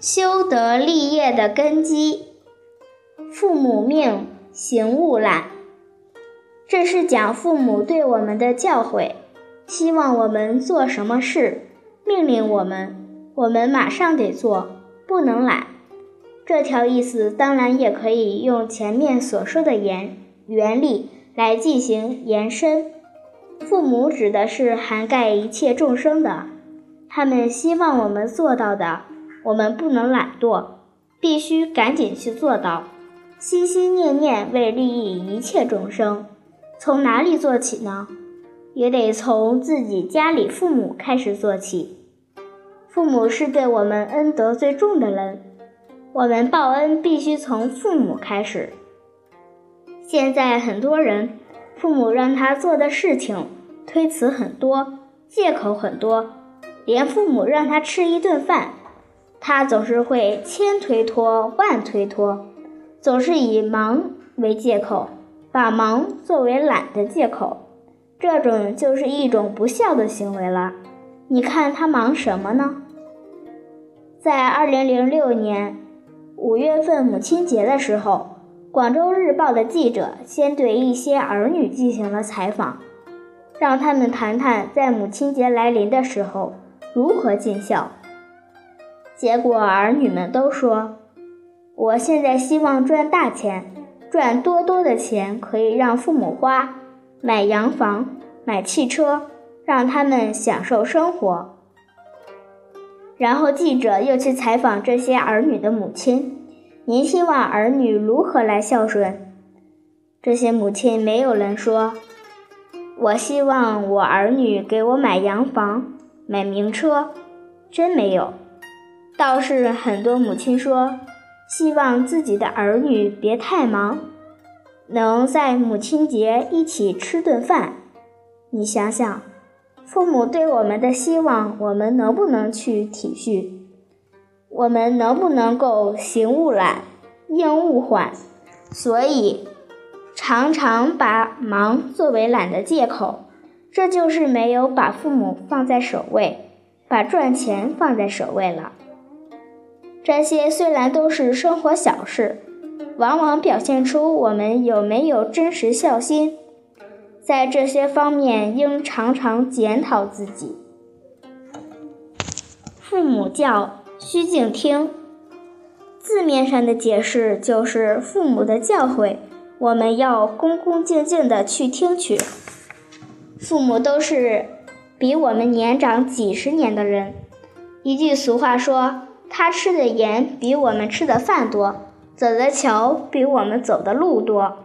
修德立业的根基。父母命，行勿懒。这是讲父母对我们的教诲，希望我们做什么事，命令我们，我们马上得做，不能懒。这条意思当然也可以用前面所说的原原理来进行延伸。父母指的是涵盖一切众生的，他们希望我们做到的，我们不能懒惰，必须赶紧去做到，心心念念为利益一切众生。从哪里做起呢？也得从自己家里父母开始做起。父母是对我们恩德最重的人。我们报恩必须从父母开始。现在很多人，父母让他做的事情推辞很多，借口很多，连父母让他吃一顿饭，他总是会千推脱万推脱，总是以忙为借口，把忙作为懒的借口，这种就是一种不孝的行为了。你看他忙什么呢？在二零零六年。五月份母亲节的时候，广州日报的记者先对一些儿女进行了采访，让他们谈谈在母亲节来临的时候如何尽孝。结果儿女们都说：“我现在希望赚大钱，赚多多的钱可以让父母花，买洋房、买汽车，让他们享受生活。”然后记者又去采访这些儿女的母亲，您希望儿女如何来孝顺？这些母亲没有人说：“我希望我儿女给我买洋房、买名车。”真没有。倒是很多母亲说：“希望自己的儿女别太忙，能在母亲节一起吃顿饭。”你想想。父母对我们的希望，我们能不能去体恤？我们能不能够行勿懒，应勿缓？所以，常常把忙作为懒的借口，这就是没有把父母放在首位，把赚钱放在首位了。这些虽然都是生活小事，往往表现出我们有没有真实孝心。在这些方面，应常常检讨自己。父母教，须敬听。字面上的解释就是父母的教诲，我们要恭恭敬敬的去听取。父母都是比我们年长几十年的人，一句俗话说：“他吃的盐比我们吃的饭多，走的桥比我们走的路多。”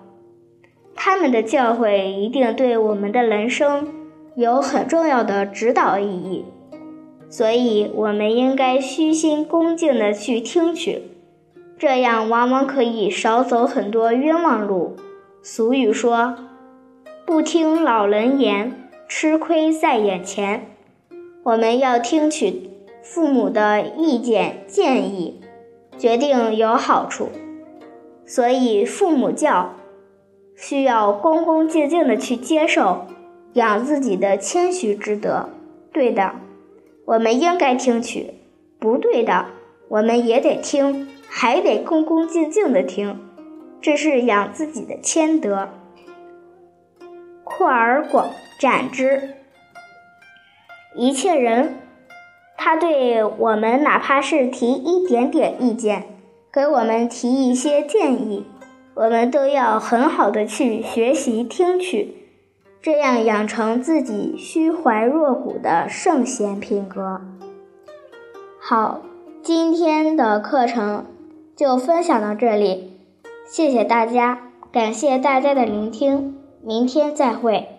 他们的教诲一定对我们的人生有很重要的指导意义，所以我们应该虚心恭敬地去听取，这样往往可以少走很多冤枉路。俗语说：“不听老人言，吃亏在眼前。”我们要听取父母的意见建议，决定有好处。所以父母教。需要恭恭敬敬的去接受，养自己的谦虚之德。对的，我们应该听取；不对的，我们也得听，还得恭恭敬敬的听。这是养自己的谦德。扩而广展之，一切人，他对我们哪怕是提一点点意见，给我们提一些建议。我们都要很好的去学习听取，这样养成自己虚怀若谷的圣贤品格。好，今天的课程就分享到这里，谢谢大家，感谢大家的聆听，明天再会。